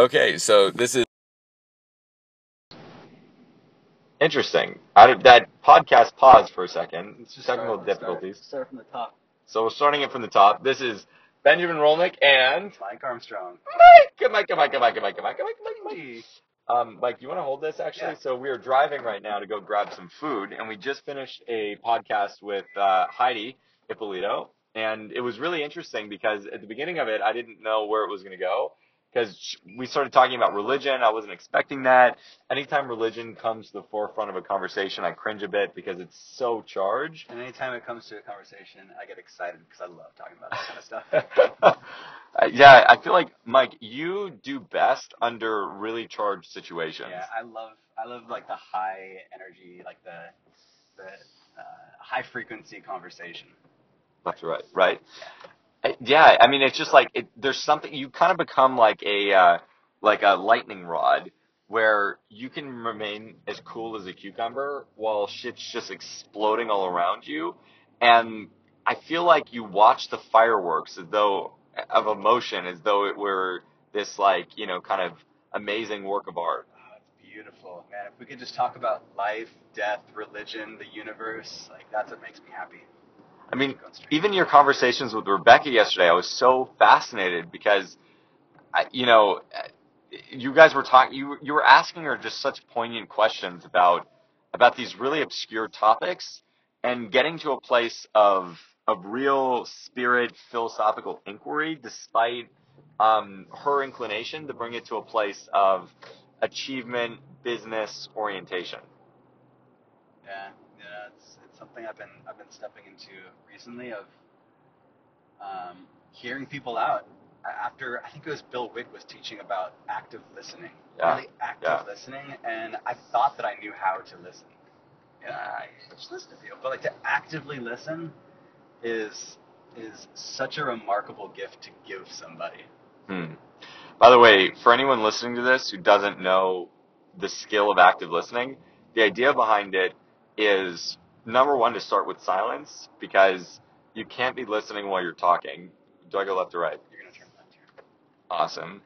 Okay, so this is interesting. I, did- that podcast paused for a second. Let's just Technical start, difficulties. Start, start from the top. So we're starting it from the top. This is Benjamin Rolnik and Myke Armstrong. Myke, come, Myke, come, Myke, come, Myke, come, Myke, Myke, Myke, Myke, Myke, Myke. Um, Myke, you want to hold this actually? Yeah. So we are driving right now to go grab some food, and we just finished a podcast with uh, Heidi Ippolito, and it was really interesting because at the beginning of it, I didn't know where it was going to go because we started talking about religion. I wasn't expecting that. Anytime religion comes to the forefront of a conversation, I cringe a bit because it's so charged. And anytime it comes to a conversation, I get excited because I love talking about this kind of stuff. Uh, yeah, I feel like Myke, you do best under really charged situations. yeah, I love I love like the high energy, like the the uh, high frequency conversation. That's right, right? Uh, Yeah, I mean, it's just like it, there's something you kind of become like a uh, like a lightning rod where you can remain as cool as a cucumber while shit's just exploding all around you, and I feel like you watch the fireworks as though of emotion, as though it were this like you know kind of amazing work of art. Oh, it's beautiful, man. If we could just talk about life, death, religion, the universe, like that's what makes me happy. I mean, even your conversations with Rebecca yesterday, I was so fascinated because, I, you know, you guys were talking, you you were asking her just such poignant questions about about these really obscure topics, and getting to a place of of real spirit philosophical inquiry, despite um, her inclination to bring it to a place of achievement business orientation. Yeah, something I've been I've been stepping into recently of um, hearing people out. After I think it was Bill Wick was teaching about active listening, Yeah, really active yeah. listening, and I thought that I knew how to listen. Yeah, I just listen to people, but like to actively listen is is such a remarkable gift to give somebody. Hmm. By the way, for anyone listening to this who doesn't know the skill of active listening, the idea behind it is number one to start with silence because you can't be listening while you're talking. Do I go left or right? You're gonna turn left here. Awesome.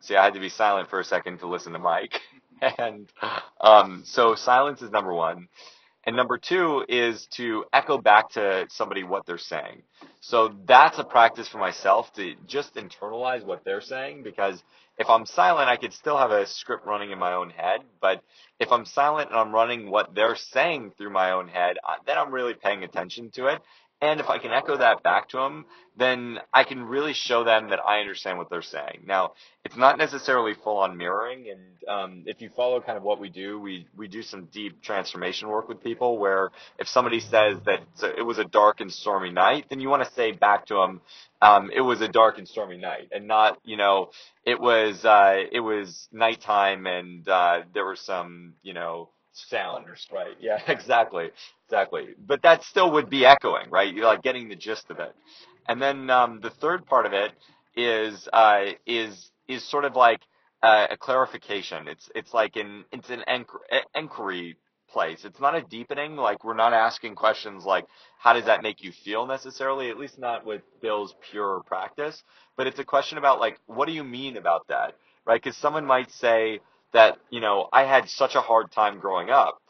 See, I had to be silent for a second to listen to Myke. and um, so silence is number one. And number two is to echo back to somebody what they're saying. So that's a practice for myself to just internalize what they're saying because if I'm silent, I could still have a script running in my own head. But if I'm silent and I'm running what they're saying through my own head, uh, then I'm really paying attention to it. And if I can echo that back to them, then I can really show them that I understand what they're saying. Now, it's not necessarily full on mirroring, and um, if you follow kind of what we do, we we do some deep transformation work with people. Where if somebody says that it was a dark and stormy night, then you want to say back to them, um, it was a dark and stormy night, and not you know it was uh, it was nighttime and uh, there was some you know sound or right yeah exactly exactly. But that still would be echoing right? You're like getting the gist of it. And then um, the third part of it is uh, is is sort of like uh, a clarification. It's it's like an it's an inquiry place. It's not a deepening. Like we're not asking questions like how does that make you feel necessarily at least not with bill's pure practice. But it's a question about like what do you mean about that right? Because someone might say that you know I had such a hard time growing up,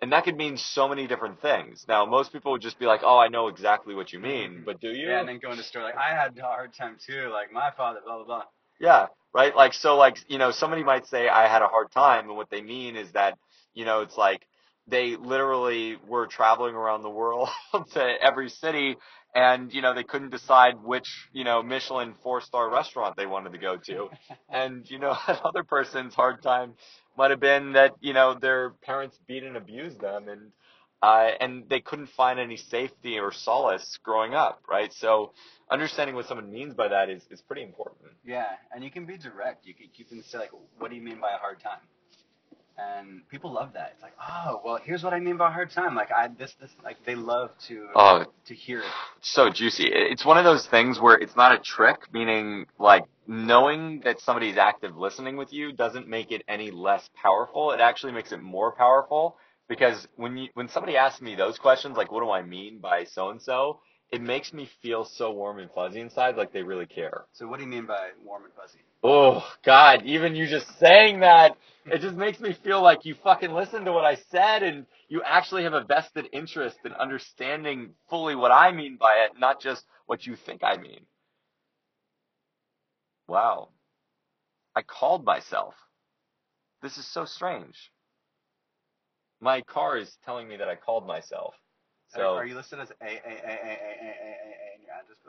and that could mean so many different things. Now most people would just be like, "Oh, I know exactly what you mean," mm-hmm. but do you? Yeah, and then go into story like I had a hard time too. Like my father, blah blah blah. Yeah, right. Like so, like you know, somebody might say I had a hard time, and what they mean is that you know it's like they literally were traveling around the world to every city, and you know they couldn't decide which you know Michelin four star restaurant they wanted to go to, and you know another person's hard time might have been that you know their parents beat and abused them, and uh, and they couldn't find any safety or solace growing up, right? So understanding what someone means by that is, is pretty important. Yeah, and you can be direct. You can you can say like, "What do you mean by a hard time?" And people love that. It's like, "Oh, well, here's what I mean by hard time." Like I this this like they love to Oh, to hear it. so juicy. It's one of those things where it's not a trick, meaning like knowing that somebody's active listening with you doesn't make it any less powerful. It actually makes it more powerful because when you when somebody asks me those questions, like what do I mean by so and so, it makes me feel so warm and fuzzy inside, like they really care. So what do you mean by warm and fuzzy? Oh God, even you just saying that, it just makes me feel like you fucking listened to what I said and you actually have a vested interest in understanding fully what I mean by it, not just what you think I mean. Wow. I called myself. This is so strange. My car is telling me that I called myself. So are, you listed as A A A A A A A A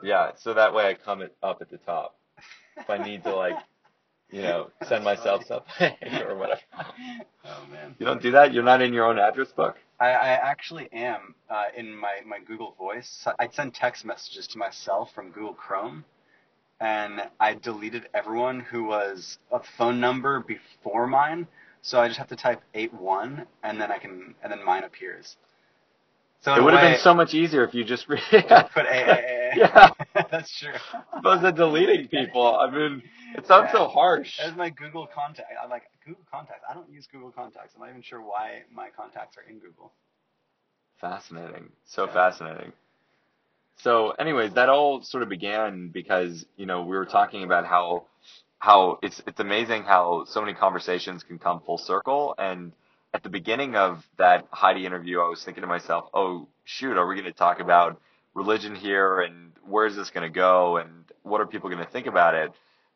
yeah, so that way I come it up at the top. If I need to like, you know, send myself funny. something or whatever. Oh man. You don't do that? You're not in your own address book? I, I actually am uh, in my, my Google Voice. I'd send text messages to myself from Google Chrome, and I deleted everyone who was a phone number before mine. So I just have to type eight one, and then I can, and then mine appears. So It would have way- been so much easier if you just re- put A A A A. Yeah. That's true. opposed to deleting people. I mean, it sounds so harsh. As my Google contact, I'm like Google Contacts. I don't use Google Contacts. I'm not even sure why my contacts are in Google. Fascinating. So Yeah. fascinating. So, anyways, that all sort of began because you know we were talking about how how it's it's amazing how so many conversations can come full circle. And at the beginning of that Heidi interview, I was thinking to myself, "Oh shoot, are we going to talk about religion here? And where is this going to go? And what are people going to think about it?"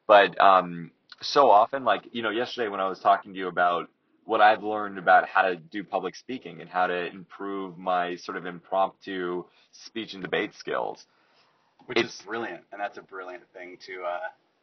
But um, so often, like you know, yesterday when I was talking to you about what I've learned about how to do public speaking and how to improve my sort of impromptu speech and debate skills. which It's- is brilliant, and that's a brilliant thing to uh,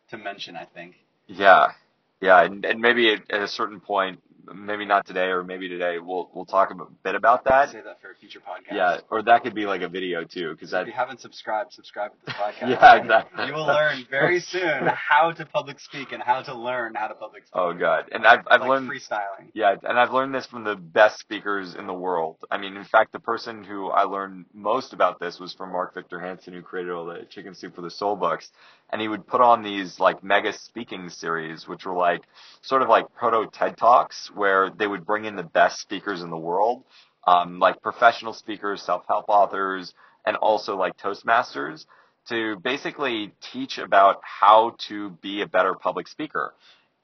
to mention. I think. Yeah, yeah, and, and maybe at, at a certain point, maybe not today or maybe today, we'll we'll talk a bit about that. Save that for a future podcast. Yeah, or that could be like a video too, because if you haven't subscribed, subscribe to this podcast. Yeah, exactly. You will learn very soon how to public speak and how to learn how to public speak. oh god, and I've I've like learned freestyling. Yeah, and I've learned this from the best speakers in the world. I mean, in fact, the person who I learned most about this was from Mark Victor Hansen, who created all the Chicken Soup for the Soul books. And he would put on these like mega speaking series, which were like sort of like proto TED Talks, where they would bring in the best speakers in the world, um, like professional speakers, self-help authors, and also like Toastmasters to basically teach about how to be a better public speaker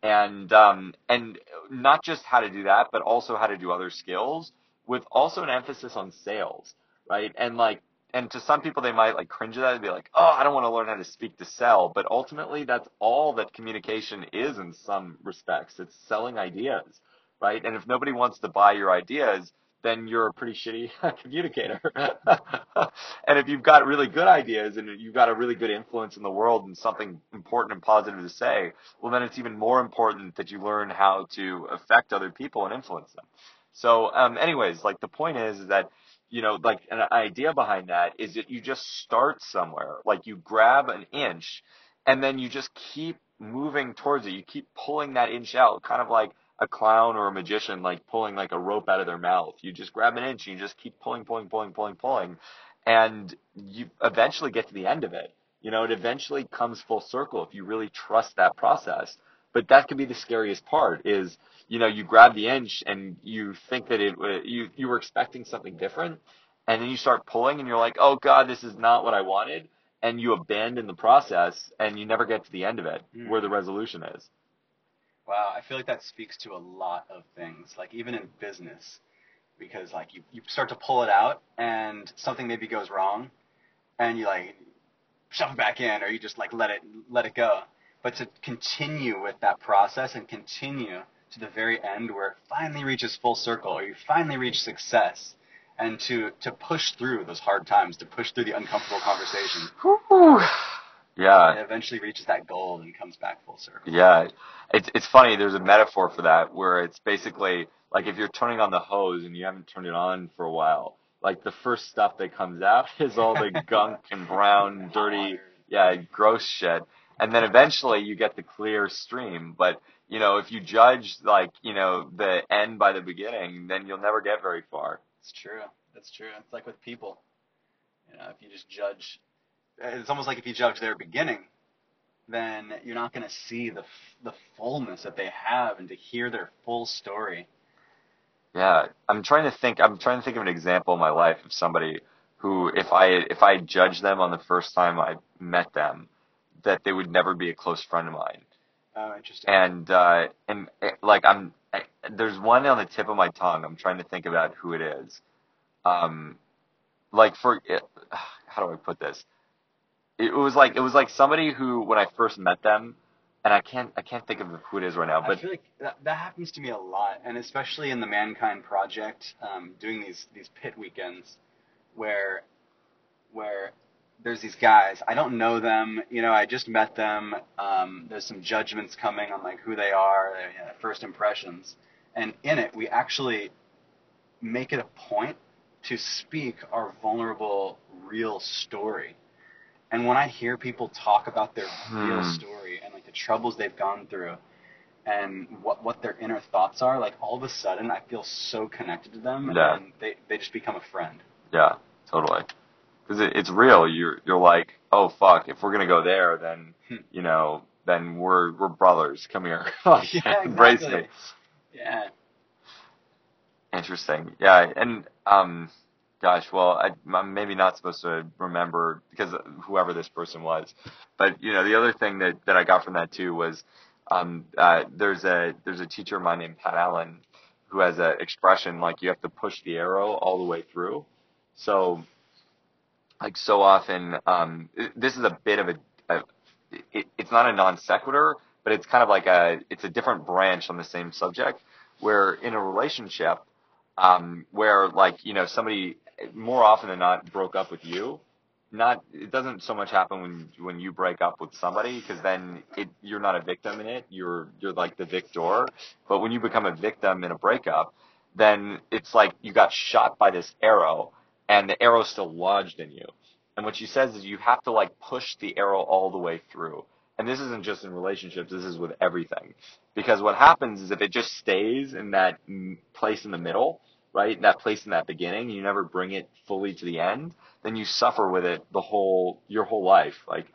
and um, and not just how to do that, but also how to do other skills, with also an emphasis on sales, right? And like, and to some people they might like cringe at that and be like, oh, I don't want to learn how to speak to sell, but ultimately that's all that communication is in some respects. It's selling ideas, right? And if nobody wants to buy your ideas, then you're a pretty shitty communicator. and if you've got really good ideas and you've got a really good influence in the world and something important and positive to say, well, then it's even more important that you learn how to affect other people and influence them. So, um, anyways, like the point is, is that, you know, like an idea behind that is that you just start somewhere. Like you grab an inch and then you just keep moving towards it. You keep pulling that inch out, kind of like a clown or a magician, like pulling like a rope out of their mouth. You just grab an inch and you just keep pulling, pulling, pulling, pulling, pulling. And you eventually get to the end of it. You know, it eventually comes full circle if you really trust that process. But that could be the scariest part is, you know, you grab the inch and you think that it, you, you were expecting something different. And then you start pulling and you're like, oh God, this is not what I wanted. And you abandon the process and you never get to the end of it Mm. where the resolution is. Wow, I feel like that speaks to a lot of things, like even in business, because like you, you start to pull it out and something maybe goes wrong, and you like shove it back in, or you just like let it let it go. But to continue with that process and continue to the very end where it finally reaches full circle, or you finally reach success, and to to push through those hard times, to push through the uncomfortable conversations, Yeah. it eventually reaches that goal and comes back full circle. Yeah, it's it's funny. There's a metaphor for that where it's basically like if you're turning on the hose and you haven't turned it on for a while, like the first stuff that comes out is all the gunk and brown, dirty, yeah, gross shit, and then eventually you get the clear stream. But you know, if you judge like you know the end by the beginning, then you'll never get very far. It's true. That's true. It's like with people. You know, if you just judge, it's almost like if you judge their beginning, then you're not going to see the the fullness that they have and to hear their full story. Yeah, I'm trying to think. I'm trying to think of an example in my life of somebody who, if I if I judged them on the first time I met them, that they would never be a close friend of mine. Oh, interesting. And uh, and eh, like I'm, I, there's one on the tip of my tongue. I'm trying to think about who it is. Um, like for eh, how do I put this? It was like it was like somebody who when I first met them, and I can't I can't think of who it is right now, I but feel like that, that happens to me a lot, and especially in the Mankind Project, um, doing these these pit weekends, where where there's these guys I don't know them, you know, I just met them. Um, there's some judgments coming on like who they are, their, you know, first impressions, and in it we actually make it a point to speak our vulnerable, real story. And when I hear people talk about their real Hmm. story and like the troubles they've gone through and what what their inner thoughts are, like all of a sudden I feel so connected to them Yeah. and they, they just become a friend. yeah, totally. Because it, it's real. You're you're like, oh fuck, if we're gonna go there, then Hmm. you know, then we're we're brothers. Come here, Like, Yeah, embrace exactly. me. Yeah. Interesting. Yeah, and um, gosh, well, I, I'm maybe not supposed to remember because whoever this person was, but you know, the other thing that that I got from that too was, um, uh, there's a there's a teacher of mine named Pat Allen who has an expression like you have to push the arrow all the way through. So, like so often, um, this is a bit of a, a it, it's not a non sequitur, but it's kind of like a it's a different branch on the same subject. Where in a relationship, um, where like you know somebody more often than not broke up with you. Not it doesn't so much happen when when you break up with somebody because then it you're not a victim in it. You're you're like the victor. But when you become a victim in a breakup, then it's like you got shot by this arrow and the arrow's still lodged in you. And what she says is you have to like push the arrow all the way through. And this isn't just in relationships, this is with everything. Because what happens is if it just stays in that place in the middle, right? That place in that beginning, you never bring it fully to the end, then you suffer with it the whole, your whole life. Like,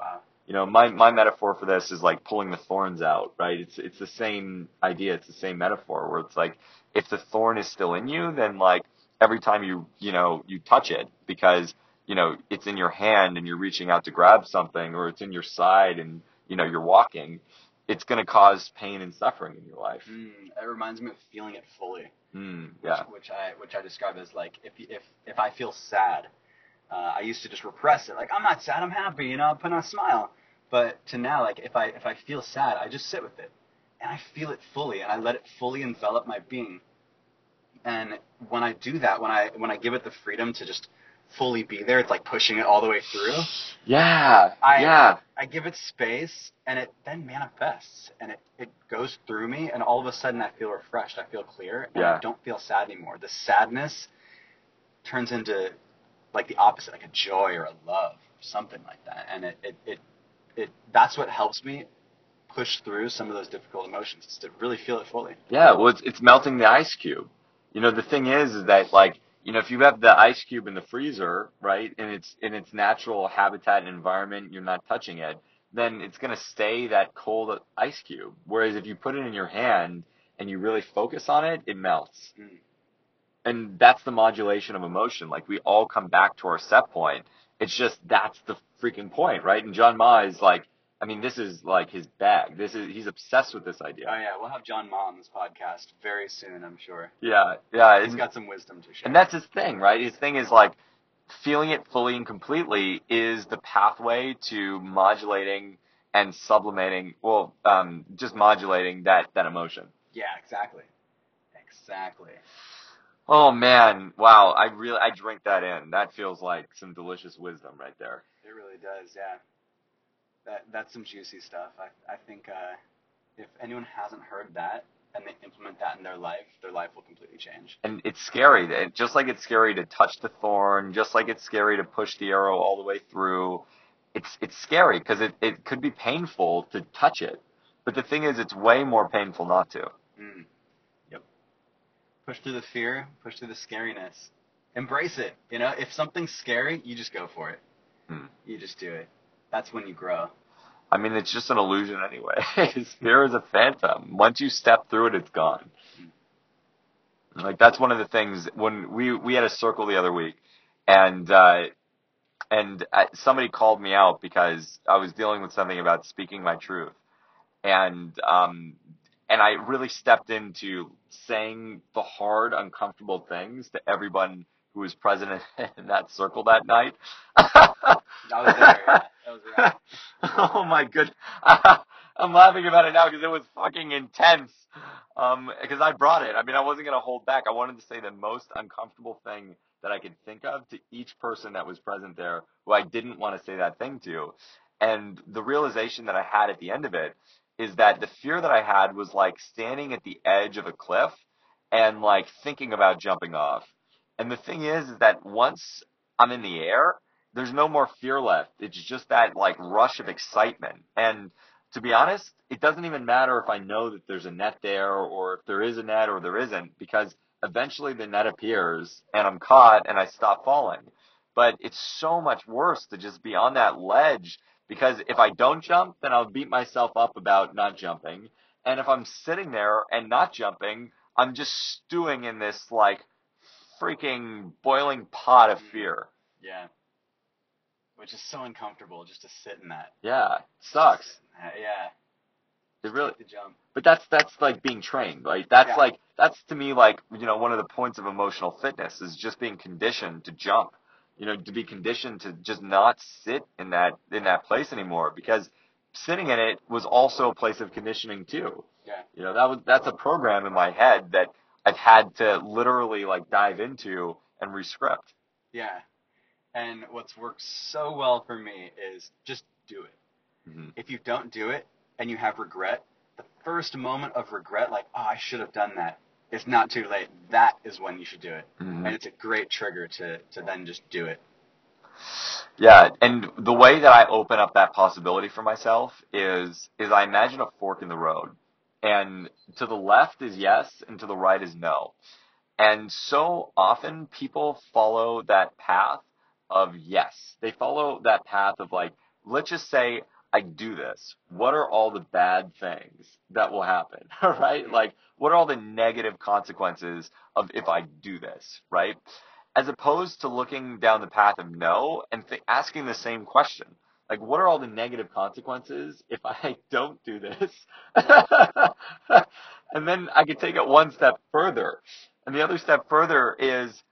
you know, my, my metaphor for this is like pulling the thorns out, right? It's, it's the same idea. It's the same metaphor where it's like, if the thorn is still in you, then like every time you, you know, you touch it because, you know, it's in your hand and you're reaching out to grab something or it's in your side and, you know, you're walking, it's going to cause pain and suffering in your life. Mm, it reminds me of feeling it fully. Mm, which, yeah. which I which I describe as like if if if I feel sad, uh, I used to just repress it. Like I'm not sad, I'm happy, you know, I put on a smile. But to now, like if I if I feel sad, I just sit with it, and I feel it fully, and I let it fully envelop my being. And when I do that, when I when I give it the freedom to just fully be there, it's like pushing it all the way through. Yeah. I- yeah. I give it space, and it then manifests, and it, it goes through me, and all of a sudden I feel refreshed, I feel clear, and Yeah. I don't feel sad anymore. The sadness turns into like the opposite, like a joy or a love, or something like that, and it it, it it that's what helps me push through some of those difficult emotions, is to really feel it fully. Yeah, well, it's, it's melting the ice cube. You know, the thing is, is that like, you know, if you have the ice cube in the freezer, right, in its in its natural habitat and environment, you're not touching it, then it's gonna stay that cold ice cube. Whereas if you put it in your hand and you really focus on it, it melts. Mm. And that's the modulation of emotion. Like we all come back to our set point. It's just that's the freaking point, right? And John Ma is like, I mean, this is like his bag. This is he's obsessed with this idea. Oh yeah, we'll have John Ma on this podcast very soon, I'm sure. Yeah, yeah. He's got some wisdom to share. And that's his thing, right? His thing is like feeling it fully and completely is the pathway to modulating and sublimating, well, um, just modulating that, that emotion. yeah, exactly, exactly. Oh man, wow, I really, I drink that in. That feels like some delicious wisdom right there. It really does, yeah. That that's some juicy stuff. I I think uh, if anyone hasn't heard that and they implement that in their life, their life will completely change. And it's scary, that- just like it's scary to touch the thorn, just like it's scary to push the arrow all the way through. It's, it's scary because it, it could be painful to touch it. But the thing is, it's way more painful not to. Mm. Yep. Push through the fear. Push through the scariness. Embrace it. You know, if something's scary, you just go for it. Hmm. You just do it. That's when you grow. I mean, it's just an illusion anyway. Fear is a phantom. Once you step through it, it's gone. Like that's one of the things when we we had a circle the other week, and uh, and uh, somebody called me out because I was dealing with something about speaking my truth, and um, and I really stepped into saying the hard, uncomfortable things to everyone who was present in that circle that night. I was there. Yeah. That was right. oh my good. I'm laughing about it now because it was fucking intense. Um, because I brought it. I mean, I wasn't gonna hold back. I wanted to say the most uncomfortable thing that I could think of to each person that was present there who I didn't want to say that thing to. And the realization that I had at the end of it is that the fear that I had was like standing at the edge of a cliff and like thinking about jumping off. And the thing is, is that once I'm in the air, there's no more fear left. It's just that like rush of excitement. And to be honest, it doesn't even matter if I know that there's a net there or if there is a net or there isn't because eventually the net appears and I'm caught and I stop falling. But it's so much worse to just be on that ledge because if I don't jump, then I'll beat myself up about not jumping. And if I'm sitting there and not jumping, I'm just stewing in this like freaking boiling pot of fear. Yeah. Which is so uncomfortable just to sit in that. Yeah, sucks. Uh, yeah. It really, but that's that's like being trained, right? That's Yeah. like that's to me like you know one of the points of emotional fitness is just being conditioned to jump. You know, to be conditioned to just not sit in that in that place anymore because sitting in it was also a place of conditioning too. Yeah. You know, that was that's a program in my head that I've had to literally like dive into and rescript. Yeah. And what's worked so well for me is just do it. hmm If you don't do it and you have regret, the first moment of regret, like, oh, I should have done that, it's not too late. That is when you should do it. hmm And it's a great trigger to, to then just do it. Yeah, and the way that I open up that possibility for myself is is I imagine a fork in the road. And to the left is yes and to the right is no. And so often people follow that path of yes. They follow that path of like, let's just say I do this. What are all the bad things that will happen? right? Like, what are all the negative consequences of if I do this? Right? as opposed to looking down the path of no and th- asking the same question. Like, what are all the negative consequences if I don't do this? and then I could take it one step further. And the other step further is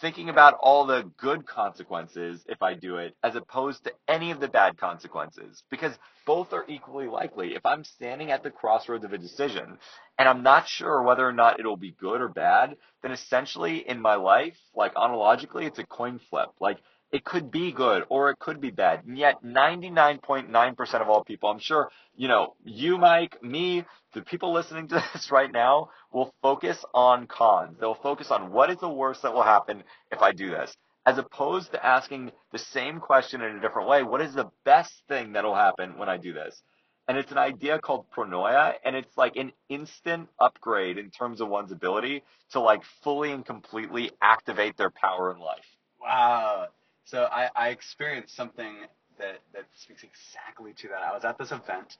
thinking about all the good consequences if I do it, as opposed to any of the bad consequences, because both are equally likely. If I'm standing at the crossroads of a decision and I'm not sure whether or not it'll be good or bad, then essentially in my life, like ontologically, it's a coin flip. Like it could be good or it could be bad. And yet 99.9% of all people, I'm sure, you know, you, Myke, me, the people listening to this right now will focus on cons. They'll focus on what is the worst that will happen if I do this. As opposed to asking the same question in a different way, what is the best thing that'll happen when I do this? And it's an idea called pronoia, and it's like an instant upgrade in terms of one's ability to like fully and completely activate their power in life. Wow. So I, I experienced something that, that speaks exactly to that. I was at this event.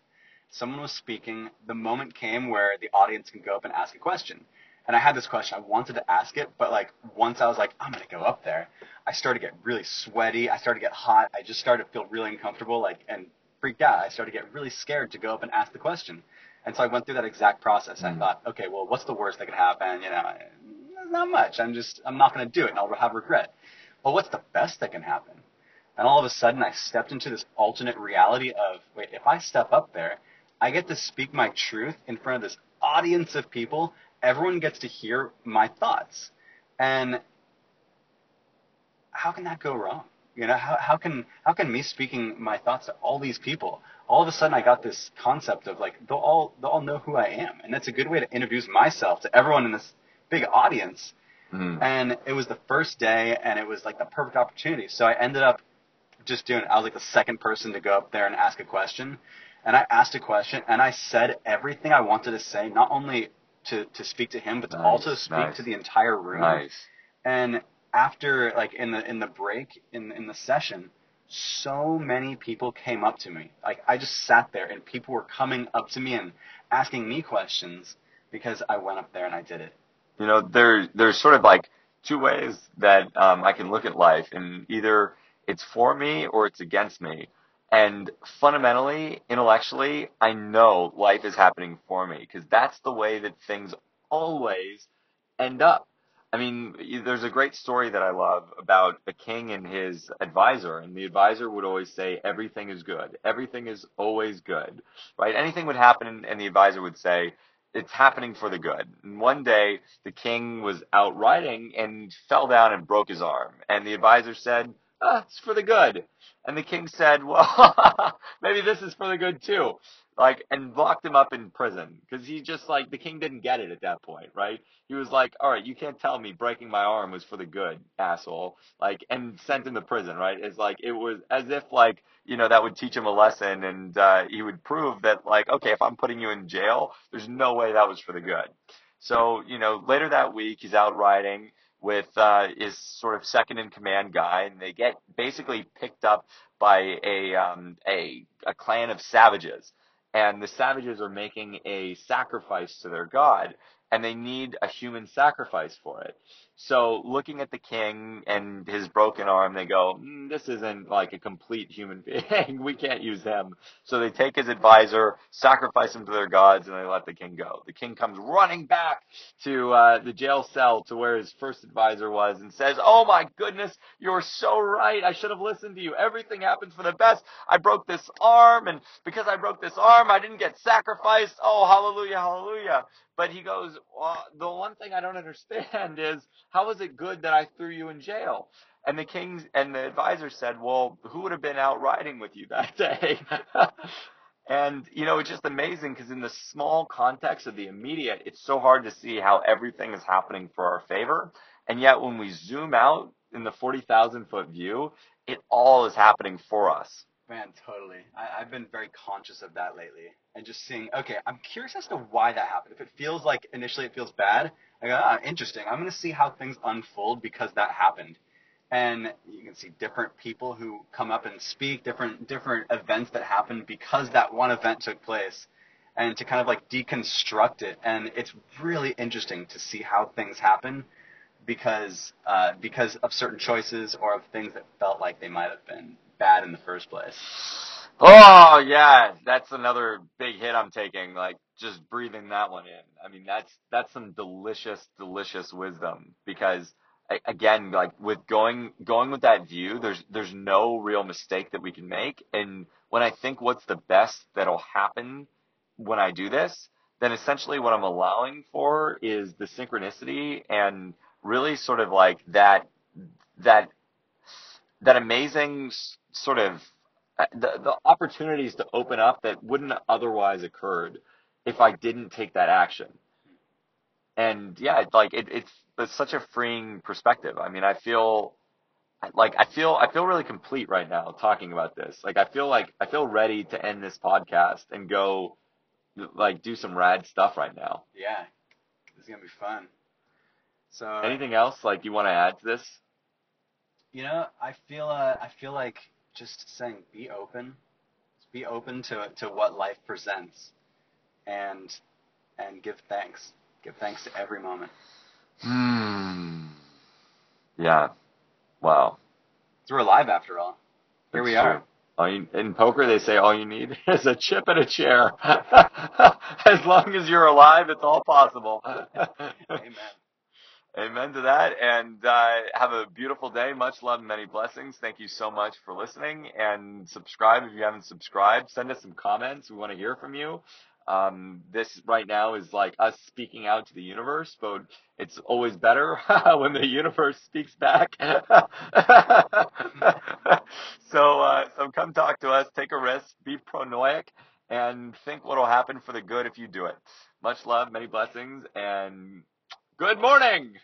Someone was speaking. The moment came where the audience can go up and ask a question. And I had this question. I wanted to ask it, but like once I was like, I'm gonna go up there, I started to get really sweaty. I started to get hot. I just started to feel really uncomfortable, like and freaked out. I started to get really scared to go up and ask the question. And so I went through that exact process. I Mm. thought, okay, well, what's the worst that could happen? You know, not much. I'm just, I'm not gonna do it, and I'll have regret. Well, what's the best that can happen? And all of a sudden, I stepped into this alternate reality of, wait, if I step up there, I get to speak my truth in front of this audience of people. Everyone gets to hear my thoughts. And how can that go wrong? You know, how, how can how can me speaking my thoughts to all these people, all of a sudden I got this concept of like they'll all they'll all know who I am, and that's a good way to introduce myself to everyone in this big audience. Mm. And it was the first day, and it was like the perfect opportunity. So I ended up just doing it. I was like the second person to go up there and ask a question. And I asked a question, and I said everything I wanted to say, not only to, to speak to him, but to Nice, also speak nice. to the entire room. Nice. And after, like in the in the break in in the session, so many people came up to me. Like I just sat there, and people were coming up to me and asking me questions because I went up there and I did it. You know, there there's sort of like two ways that um, I can look at life, and either it's for me or it's against me. And fundamentally, intellectually, I know life is happening for me because that's the way that things always end up. I mean, there's a great story that I love about a king and his advisor, and the advisor would always say, everything is good. Everything is always good, right? Anything would happen, and the advisor would say, it's happening for the good. And one day, the king was out riding and fell down and broke his arm. And the advisor said, ah, it's for the good. And the king said, well, maybe this is for the good too. Like and locked him up in prison because he just like the king didn't get it at that point right? He was like all right you can't tell me breaking my arm was for the good asshole. Like and sent him to prison right? It's like it was as if like you know that would teach him a lesson and uh he would prove that like okay if i'm putting you in jail there's no way that was for the good. So you know later that week he's out riding with uh, his sort of second in command guy, and they get basically picked up by a um, a a clan of savages and the savages are making a sacrifice to their god and they need a human sacrifice for it. So looking at the king and his broken arm, they go, mm, this isn't like a complete human being. we can't use him. So they take his advisor, sacrifice him to their gods, and they let the king go. The king comes running back to uh, the jail cell to where his first advisor was and says, oh my goodness, you're so right. I should have listened to you. Everything happens for the best. I broke this arm, and because I broke this arm, I didn't get sacrificed. Oh, hallelujah, hallelujah. But he goes, well, the one thing I don't understand is how is it good that I threw you in jail? And the king and the advisor said, well, who would have been out riding with you that day? and, you know, it's just amazing because in the small context of the immediate, it's so hard to see how everything is happening for our favor. And yet when we zoom out in the 40,000 foot view, it all is happening for us. Man, totally. I, I've been very conscious of that lately, and just seeing. Okay, I'm curious as to why that happened. If it feels like initially it feels bad, I go, ah, interesting. I'm gonna see how things unfold because that happened, and you can see different people who come up and speak, different different events that happen because that one event took place, and to kind of like deconstruct it. And it's really interesting to see how things happen because uh, because of certain choices or of things that felt like they might have been bad in the first place. Oh yeah, that's another big hit I'm taking. Like just breathing that one in. I mean, that's that's some delicious, delicious wisdom because again, like with going going with that view, there's there's no real mistake that we can make. And when I think what's the best that'll happen when I do this, then essentially what I'm allowing for is the synchronicity and really sort of like that that that amazing sort of the, the opportunities to open up that wouldn't otherwise occurred if I didn't take that action. And yeah, like it, it's it's such a freeing perspective. I mean, I feel like I feel I feel really complete right now talking about this. Like I feel like I feel ready to end this podcast and go like do some rad stuff right now. Yeah. This is going to be fun. So anything else like you want to add to this? You know, I feel uh, I feel like just saying be open, be open to to what life presents, and and give thanks. Give thanks to every moment. Hmm. Yeah. Wow. so we're alive after all. Here That's we are. All you, in poker, they say all you need is a chip and a chair. as long as you're alive, it's all possible. Amen. Amen to that. And uh, have a beautiful day. Much love and many blessings. Thank you so much for listening. And subscribe if you haven't subscribed. Send us some comments. We want to hear from you. Um, this right now is like us speaking out to the universe, but it's always better when the universe speaks back. so, uh, so come talk to us, take a risk, be pronoic, and think what will happen for the good if you do it. Much love, many blessings, and Good morning.